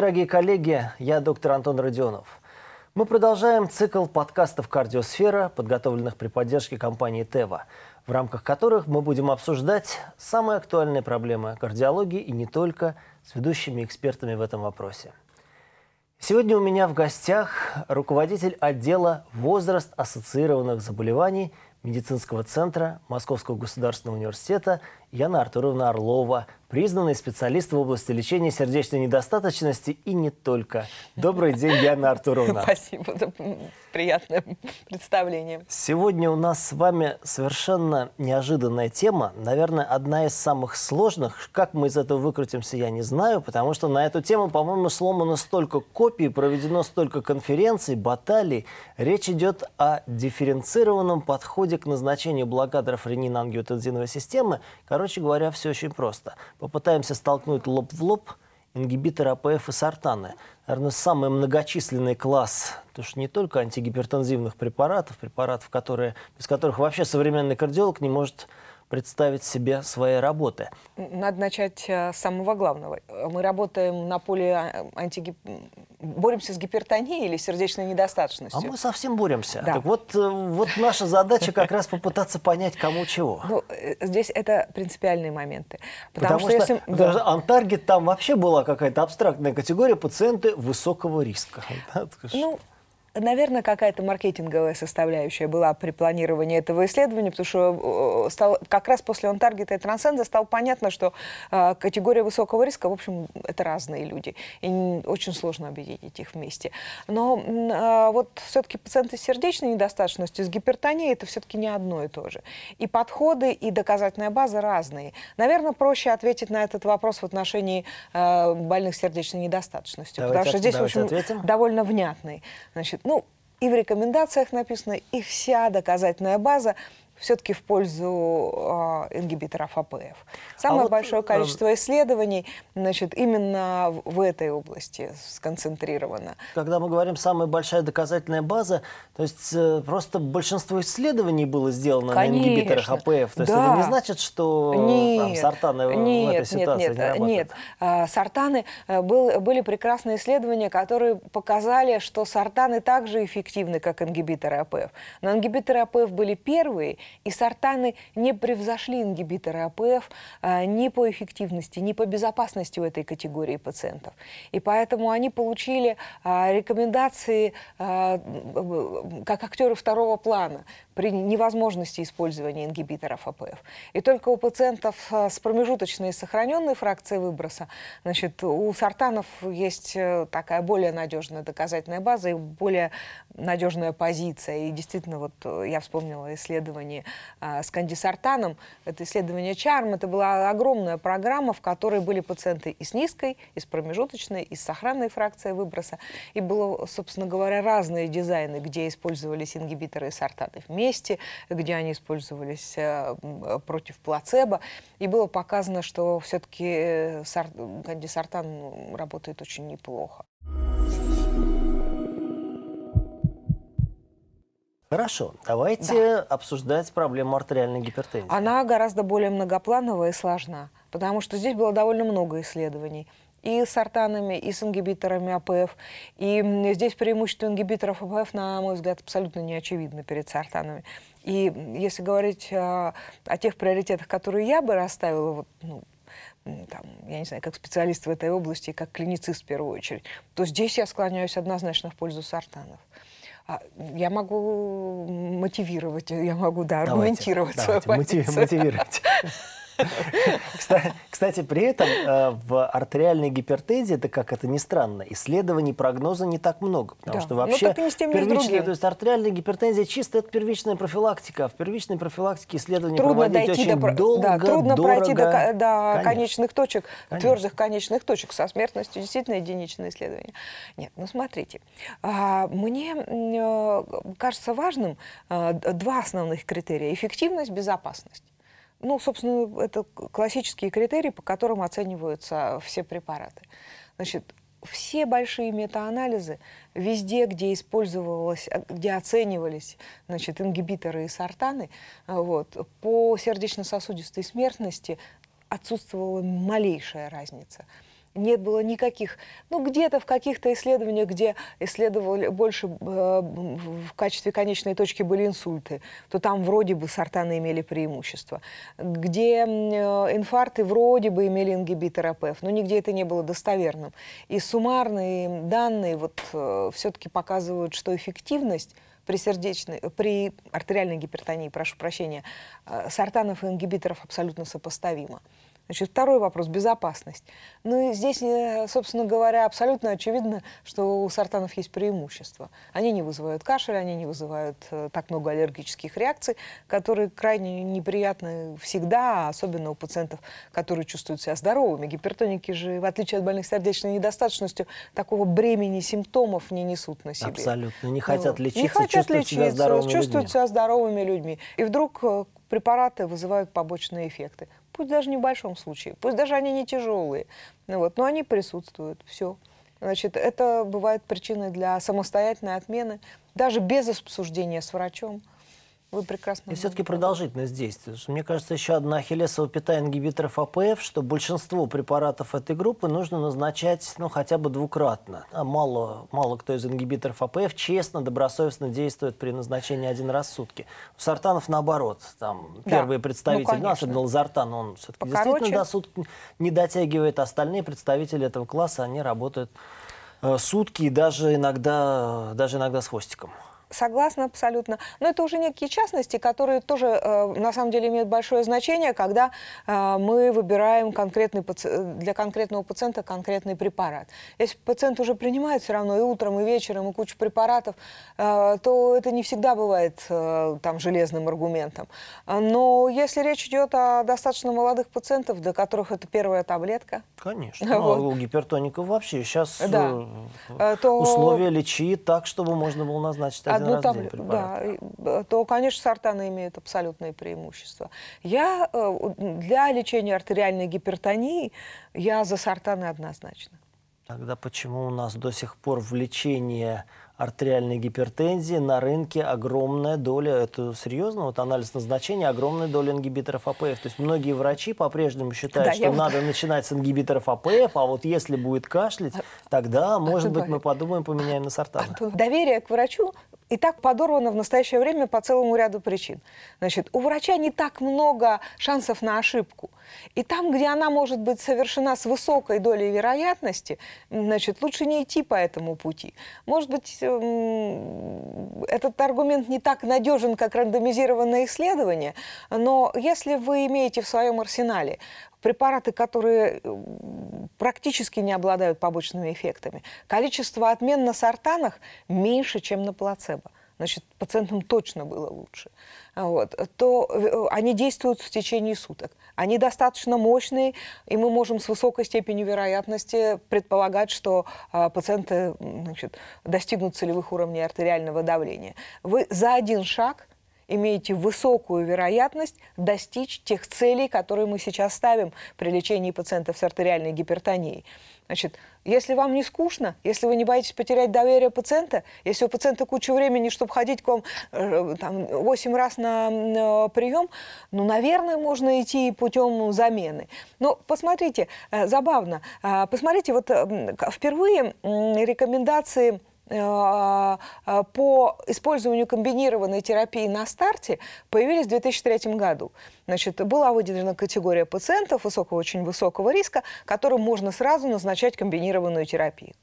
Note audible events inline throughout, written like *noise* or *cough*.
дорогие коллеги, я доктор Антон Родионов. Мы продолжаем цикл подкастов «Кардиосфера», подготовленных при поддержке компании «Тева», в рамках которых мы будем обсуждать самые актуальные проблемы кардиологии и не только с ведущими экспертами в этом вопросе. Сегодня у меня в гостях руководитель отдела «Возраст ассоциированных заболеваний» медицинского центра Московского государственного университета Яна Артуровна Орлова, признанный специалист в области лечения сердечной недостаточности и не только. Добрый день, Яна Артуровна. *laughs* Спасибо за приятное представление. Сегодня у нас с вами совершенно неожиданная тема, наверное, одна из самых сложных. Как мы из этого выкрутимся, я не знаю, потому что на эту тему, по-моему, сломано столько копий, проведено столько конференций, баталий. Речь идет о дифференцированном подходе к назначению блокаторов ренин-ангиотензиновой системы. Короче говоря, все очень просто. Попытаемся столкнуть лоб в лоб ингибиторы АПФ и сортаны. Наверное, самый многочисленный класс, потому что не только антигипертензивных препаратов, препаратов, которые, без которых вообще современный кардиолог не может представить себе свои работы. Надо начать э, с самого главного. Мы работаем на поле а, антигип... Боремся с гипертонией или сердечной недостаточностью? А мы совсем боремся. Да. Так вот, э, вот наша задача как раз попытаться понять, кому чего. Ну, э, здесь это принципиальные моменты. Потому, Потому что, что если... даже Антаргет там вообще была какая-то абстрактная категория пациенты высокого риска. *laughs* Ну, Наверное, какая-то маркетинговая составляющая была при планировании этого исследования, потому что э, стал, как раз после он таргета и трансценда стало понятно, что э, категория высокого риска, в общем, это разные люди, и очень сложно объединить их вместе. Но э, вот все-таки пациенты с сердечной недостаточностью, с гипертонией, это все-таки не одно и то же. И подходы, и доказательная база разные. Наверное, проще ответить на этот вопрос в отношении э, больных сердечной недостаточностью, давайте, потому что здесь, в общем, ответим. довольно внятный. Значит, ну, и в рекомендациях написано, и вся доказательная база все-таки в пользу э, ингибиторов АПФ. Самое а большое вот, э, количество исследований значит, именно в этой области сконцентрировано. Когда мы говорим «самая большая доказательная база», то есть э, просто большинство исследований было сделано Конечно. на ингибиторах АПФ. То есть да. это не значит, что нет, там, сортаны нет, в этой ситуации нет, не работают? Нет, а, сортаны, э, был, были прекрасные исследования, которые показали, что сортаны также эффективны, как ингибиторы АПФ. Но ингибиторы АПФ были первые, и сортаны не превзошли ингибиторы АПФ а, ни по эффективности, ни по безопасности у этой категории пациентов. И поэтому они получили а, рекомендации а, как актеры второго плана при невозможности использования ингибиторов АПФ. И только у пациентов с промежуточной сохраненной фракцией выброса, значит, у сортанов есть э, такая более надежная доказательная база и более надежная позиция. И действительно, вот э, я вспомнила исследование с кандисартаном. Это исследование ЧАРМ. Это была огромная программа, в которой были пациенты и с низкой, и с промежуточной, и с сохранной фракцией выброса. И было, собственно говоря, разные дизайны, где использовались ингибиторы и сортаны вместе, где они использовались э, против плацебо. И было показано, что все-таки э, кандисартан работает очень неплохо. Хорошо, давайте да. обсуждать проблему артериальной гипертензии. Она гораздо более многоплановая и сложна, потому что здесь было довольно много исследований и с артанами, и с ингибиторами АПФ. И здесь преимущество ингибиторов АПФ, на мой взгляд, абсолютно не очевидно перед сартанами. И если говорить о, о тех приоритетах, которые я бы расставила, вот, ну, там, я не знаю, как специалист в этой области, как клиницист в первую очередь, то здесь я склоняюсь однозначно в пользу сартанов. А, я могу мотивировать, я могу, да, аргументировать давайте, свою давайте, позицию. Мотивировать. *laughs* Кстати, при этом э, в артериальной гипертензии, это как это ни странно, исследований прогноза не так много. Потому да. что ну, вообще первичная, то есть артериальная гипертензия чисто это первичная профилактика. А в первичной профилактике исследования трудно проводить очень до, долго, да, Трудно дорого. пройти до, до конечных точек, Конечно. твердых конечных точек. Со смертностью действительно единичное исследование. Нет, ну смотрите. А, мне э, кажется важным э, два основных критерия. Эффективность, безопасность. Ну, собственно, это классические критерии, по которым оцениваются все препараты. Значит, все большие метаанализы, везде, где использовалось, где оценивались значит, ингибиторы и сортаны, вот, по сердечно-сосудистой смертности отсутствовала малейшая разница. Не было никаких, ну где-то в каких-то исследованиях, где исследовали больше э, в качестве конечной точки были инсульты, то там вроде бы сортаны имели преимущество. Где э, инфаркты вроде бы имели ингибитор АПФ, но нигде это не было достоверным. И суммарные данные вот э, все-таки показывают, что эффективность при сердечной, при артериальной гипертонии, прошу прощения, э, сортанов и ингибиторов абсолютно сопоставима. Значит, второй вопрос – безопасность. Ну и здесь, э, собственно говоря, абсолютно очевидно, что у сортанов есть преимущество. Они не вызывают кашель, они не вызывают э, так много аллергических реакций, которые крайне неприятны всегда, особенно у пациентов, которые чувствуют себя здоровыми. Гипертоники же, в отличие от больных сердечной недостаточностью, такого бремени симптомов не несут на себе. Абсолютно. Не хотят Вот. лечиться, не хотят чувствуют лечиться, себя здоровыми чувствуют людьми. себя здоровыми людьми. И вдруг э, препараты вызывают побочные эффекты. Пусть даже не в большом случае, пусть даже они не тяжелые, ну вот, но они присутствуют, все. Значит, это бывает причиной для самостоятельной отмены, даже без обсуждения с врачом. Вы прекрасно И все-таки продолжительность действия. Мне кажется, еще одна ахиллесова пята ингибиторов АПФ, что большинство препаратов этой группы нужно назначать ну, хотя бы двукратно. А мало, мало кто из ингибиторов АПФ честно, добросовестно действует при назначении один раз в сутки. У сортанов наоборот. Там Да, первые ну, представители, ну, конечно. особенно лазартан, он все-таки Покороче. действительно до суток не дотягивает. Остальные представители этого класса, они работают э, сутки и даже иногда, даже иногда с хвостиком. Согласна абсолютно. Но это уже некие частности, которые тоже э, на самом деле имеют большое значение, когда э, мы выбираем конкретный, для конкретного пациента конкретный препарат. Если пациент уже принимает все равно и утром, и вечером, и кучу препаратов, э, то это не всегда бывает э, там железным аргументом. А, Но если речь идет о достаточно молодых пациентах, для которых это первая таблетка, Конечно. *laughs* Ну, Вот. а у гипертоников вообще сейчас Да. Э, то- условия лечи так, чтобы можно было назначить один одну раз таблетку, да, э, то, конечно, сортаны имеют абсолютные преимущества. Я э, для лечения артериальной гипертонии я за сортаны однозначно. Тогда почему у нас до сих пор в лечении артериальной гипертензии на рынке огромная доля, это серьезно, вот анализ назначения, огромная доля ингибиторов АПФ. То есть многие врачи по-прежнему считают, Да, что я вот- надо начинать с ингибиторов АПФ, а вот если будет кашлять, тогда, может быть, мы подумаем, поменяем на сортаны. Доверие к врачу и так подорвано в настоящее время по целому ряду причин. Значит, у врача не так много шансов на ошибку. И там, где она может быть совершена с высокой долей вероятности, значит, лучше не идти по этому пути. Может быть, эм, этот аргумент не так надежен, как рандомизированное исследование, но если вы имеете в своем арсенале препараты, которые практически не обладают побочными эффектами. Количество отмен на сортанах меньше, чем на плацебо. Значит, пациентам точно было лучше. Вот. То э, они действуют в течение суток. Они достаточно мощные, и мы можем с высокой степенью вероятности предполагать, что а, пациенты значит, достигнут целевых уровней артериального давления. Вы за один шаг имеете высокую вероятность достичь тех целей, которые мы сейчас ставим при лечении пациентов с артериальной гипертонией. Значит, если вам не скучно, если вы не боитесь потерять доверие пациента, если у пациента куча времени, чтобы ходить к вам э, там, 8 раз на, на прием, ну, наверное, можно идти путем замены. Но посмотрите, э, забавно, э, посмотрите, вот э, впервые рекомендации э, э, по использованию комбинированной терапии на старте появились в 2003 году. Значит, была выделена категория пациентов высокого, очень высокого риска, которым можно сразу назначать комбинированную терапию.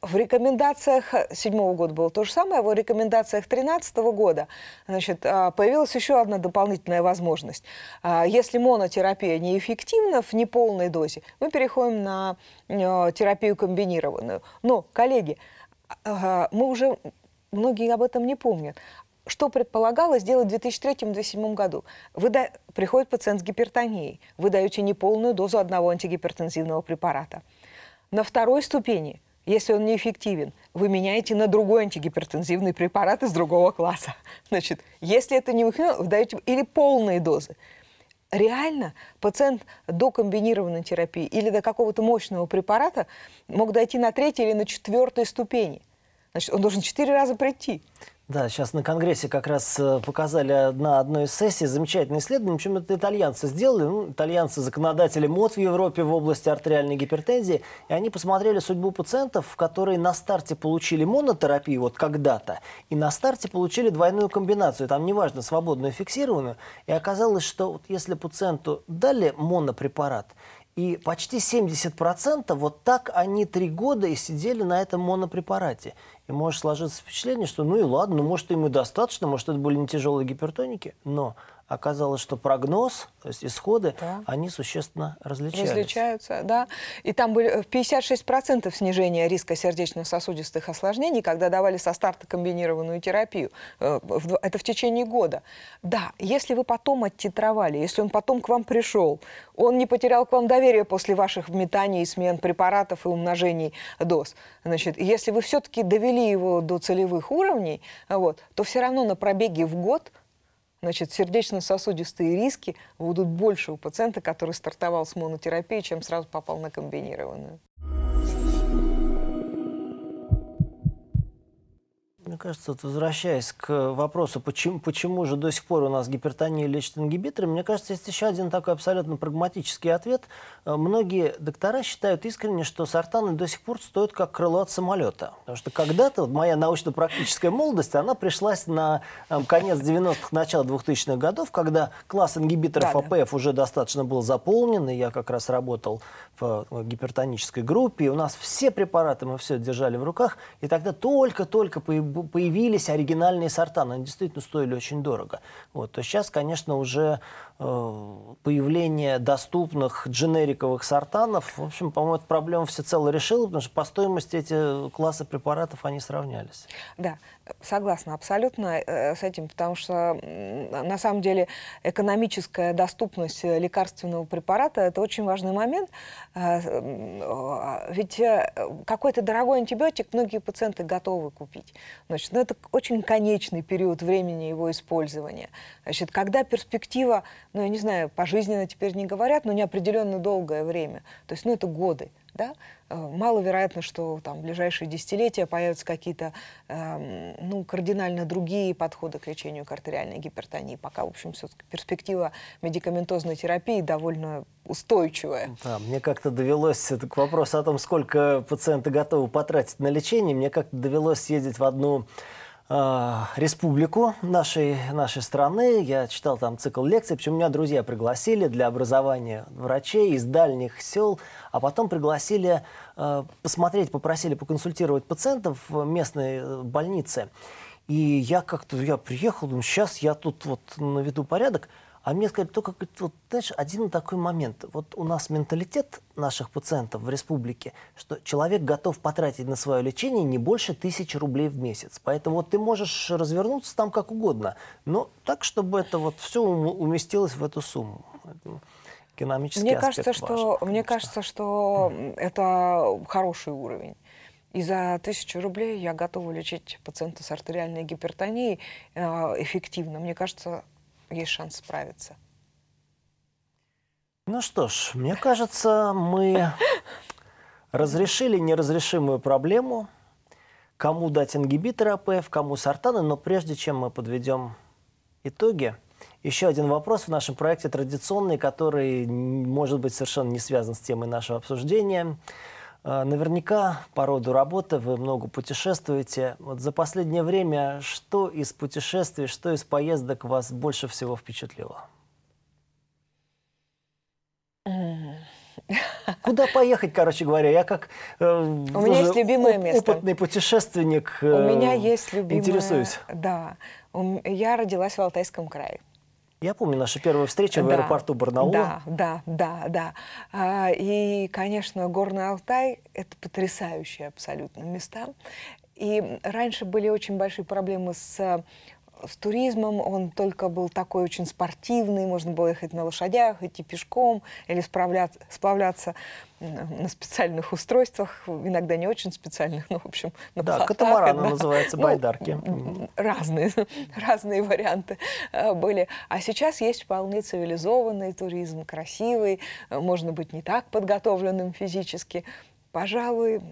А, В рекомендациях седьмого года было то же самое, в рекомендациях 2013 года значит, а, появилась еще одна дополнительная возможность. А, Если монотерапия неэффективна в неполной дозе, мы переходим на э, терапию комбинированную. Но, коллеги, а, мы уже, многие об этом не помнят, что предполагалось сделать в 2003-2007 году? Вы да- приходит пациент с гипертонией, вы даете неполную дозу одного антигипертензивного препарата. На второй ступени, если он неэффективен, вы меняете на другой антигипертензивный препарат из другого класса. *laughs* Значит, если это не выходит, вы даете или полные дозы. Реально пациент до комбинированной терапии или до какого-то мощного препарата мог дойти на третьей или на четвертой ступени. Значит, он должен четыре раза прийти. Да, сейчас на Конгрессе как раз э, показали на одной из сессий замечательное исследование, причем это итальянцы сделали, ну, итальянцы законодатели МОД в Европе в области артериальной гипертензии, и они посмотрели судьбу пациентов, которые на старте получили монотерапию вот когда-то, и на старте получили двойную комбинацию, там неважно, свободную, фиксированную, и оказалось, что вот если пациенту дали монопрепарат, и почти 70% вот так они три года и сидели на этом монопрепарате. И может сложиться впечатление, что ну и ладно, ну может им и достаточно, может это были не тяжелые гипертоники, но оказалось, что прогноз, то есть исходы, да. они существенно различаются. Различаются, да. И там были 56% э, снижения риска сердечно-сосудистых осложнений, когда давали со старта комбинированную терапию. Э, это в течение года. Да, если вы потом оттитровали, если он потом к вам пришел, он не потерял к вам доверие после ваших вметаний и смен препаратов и умножений доз. Значит, если вы все-таки довели его до целевых уровней, вот, то все равно на пробеге в год – значит, сердечно-сосудистые риски будут больше у пациента, который стартовал с монотерапией, чем сразу попал на комбинированную. Мне кажется, вот возвращаясь к вопросу, почему, почему же до сих пор у нас гипертония лечат ингибиторами, мне кажется, есть еще один такой абсолютно прагматический ответ. Э, многие доктора считают искренне, что сортаны до сих пор стоят как крыло от самолета. Потому что когда-то вот моя научно-практическая молодость, она пришлась на э, конец 90-х, начало 2000-х годов, когда класс ингибиторов да, АПФ да. уже достаточно был заполнен, и я как раз работал в гипертонической группе, и у нас все препараты, мы все держали в руках, и тогда только-только появились оригинальные сорта, но они действительно стоили очень дорого. Вот. То сейчас, конечно, уже э, появление доступных дженериковых сортанов, в общем, по-моему, эту проблему всецело решило, потому что по стоимости эти классы препаратов, они сравнялись. Да, согласна абсолютно э, с этим, потому что на самом деле экономическая доступность лекарственного препарата – это очень важный момент. Э, э, ведь какой-то дорогой антибиотик многие пациенты готовы купить. Значит, ну, это очень конечный период времени его использования. Значит, когда перспектива, ну, я не знаю, пожизненно теперь не говорят, но неопределенно долгое время, то есть, ну, это годы, да, э, маловероятно, что там в ближайшие десятилетия появятся какие-то э, ну, кардинально другие подходы к лечению артериальной гипертонии. Пока, в общем, все-таки перспектива медикаментозной терапии довольно устойчивая. Да, мне как-то довелось, это к вопросу о том, сколько пациенты готовы потратить на лечение, мне как-то довелось съездить в одну э, республику нашей, нашей страны. Я читал там цикл лекций, причем меня друзья пригласили для образования врачей из дальних сел, а потом пригласили э, посмотреть, попросили поконсультировать пациентов в местной э, больнице. И я как-то, я приехал, думаю, сейчас я тут вот наведу порядок. А мне сказали, только, вот, знаешь, один такой момент. Вот у нас менталитет наших пациентов в республике, что человек готов потратить на свое лечение не больше тысячи рублей в месяц. Поэтому вот ты можешь развернуться там как угодно, но так, чтобы это вот все уместилось в эту сумму. Экономический мне кажется, что, важен, мне кажется, что это хороший уровень. И за тысячу рублей я готова лечить пациента с артериальной гипертонией э, эффективно. Мне кажется, есть шанс справиться. Ну что ж, мне кажется, мы разрешили неразрешимую проблему. Кому дать ингибиторы АПФ, кому сортаны. Но прежде чем мы подведем итоги, еще один вопрос в нашем проекте традиционный, который может быть совершенно не связан с темой нашего обсуждения. А, наверняка по роду работы вы много путешествуете. Вот за последнее время что из путешествий, что из поездок вас больше всего впечатлило? Куда поехать, короче говоря? Я как э, У меня есть любимое место. опытный путешественник э, У меня есть любимое... Интересуюсь. Да. Я родилась в Алтайском крае. Я помню нашу первую встречу в да, аэропорту Барнаула. Да, да, да, да. А, и, конечно, Горный Алтай – это потрясающие абсолютно места. И раньше были очень большие проблемы с с туризмом он только был такой очень спортивный, можно было ехать на лошадях, идти пешком или справляться, сплавляться на специальных устройствах, иногда не очень специальных, но, в общем, на Да, катамараны да. называются, ну, байдарки. разные, *laughs* разные варианты э, были. А сейчас есть вполне цивилизованный туризм, красивый, можно быть не так подготовленным физически. Пожалуй,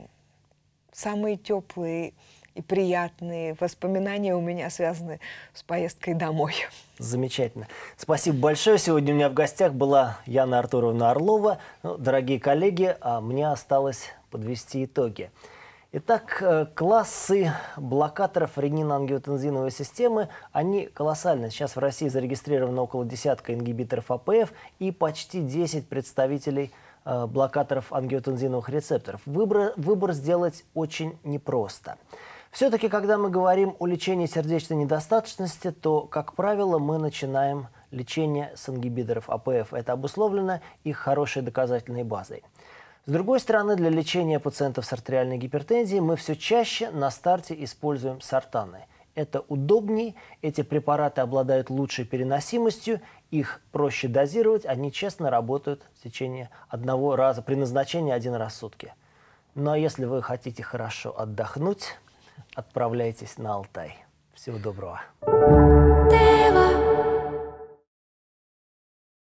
самые теплые и приятные воспоминания у меня связаны с поездкой домой. Замечательно. Спасибо большое. Сегодня у меня в гостях была Яна Артуровна Орлова. Ну, дорогие коллеги, а мне осталось подвести итоги. Итак, э, классы блокаторов ренин-ангиотензиновой системы, они колоссальны. Сейчас в России зарегистрировано около десятка ингибиторов АПФ и почти 10 представителей э, блокаторов ангиотензиновых рецепторов. Выбор, выбор сделать очень непросто. Все-таки, когда мы говорим о лечении сердечной недостаточности, то, как правило, мы начинаем лечение с ингибиторов АПФ. Это обусловлено их хорошей доказательной базой. С другой стороны, для лечения пациентов с артериальной гипертензией мы все чаще на старте используем сортаны. Это удобней, эти препараты обладают лучшей переносимостью, их проще дозировать, они честно работают в течение одного раза, при назначении один раз в сутки. Ну а если вы хотите хорошо отдохнуть, отправляйтесь на Алтай. Всего доброго.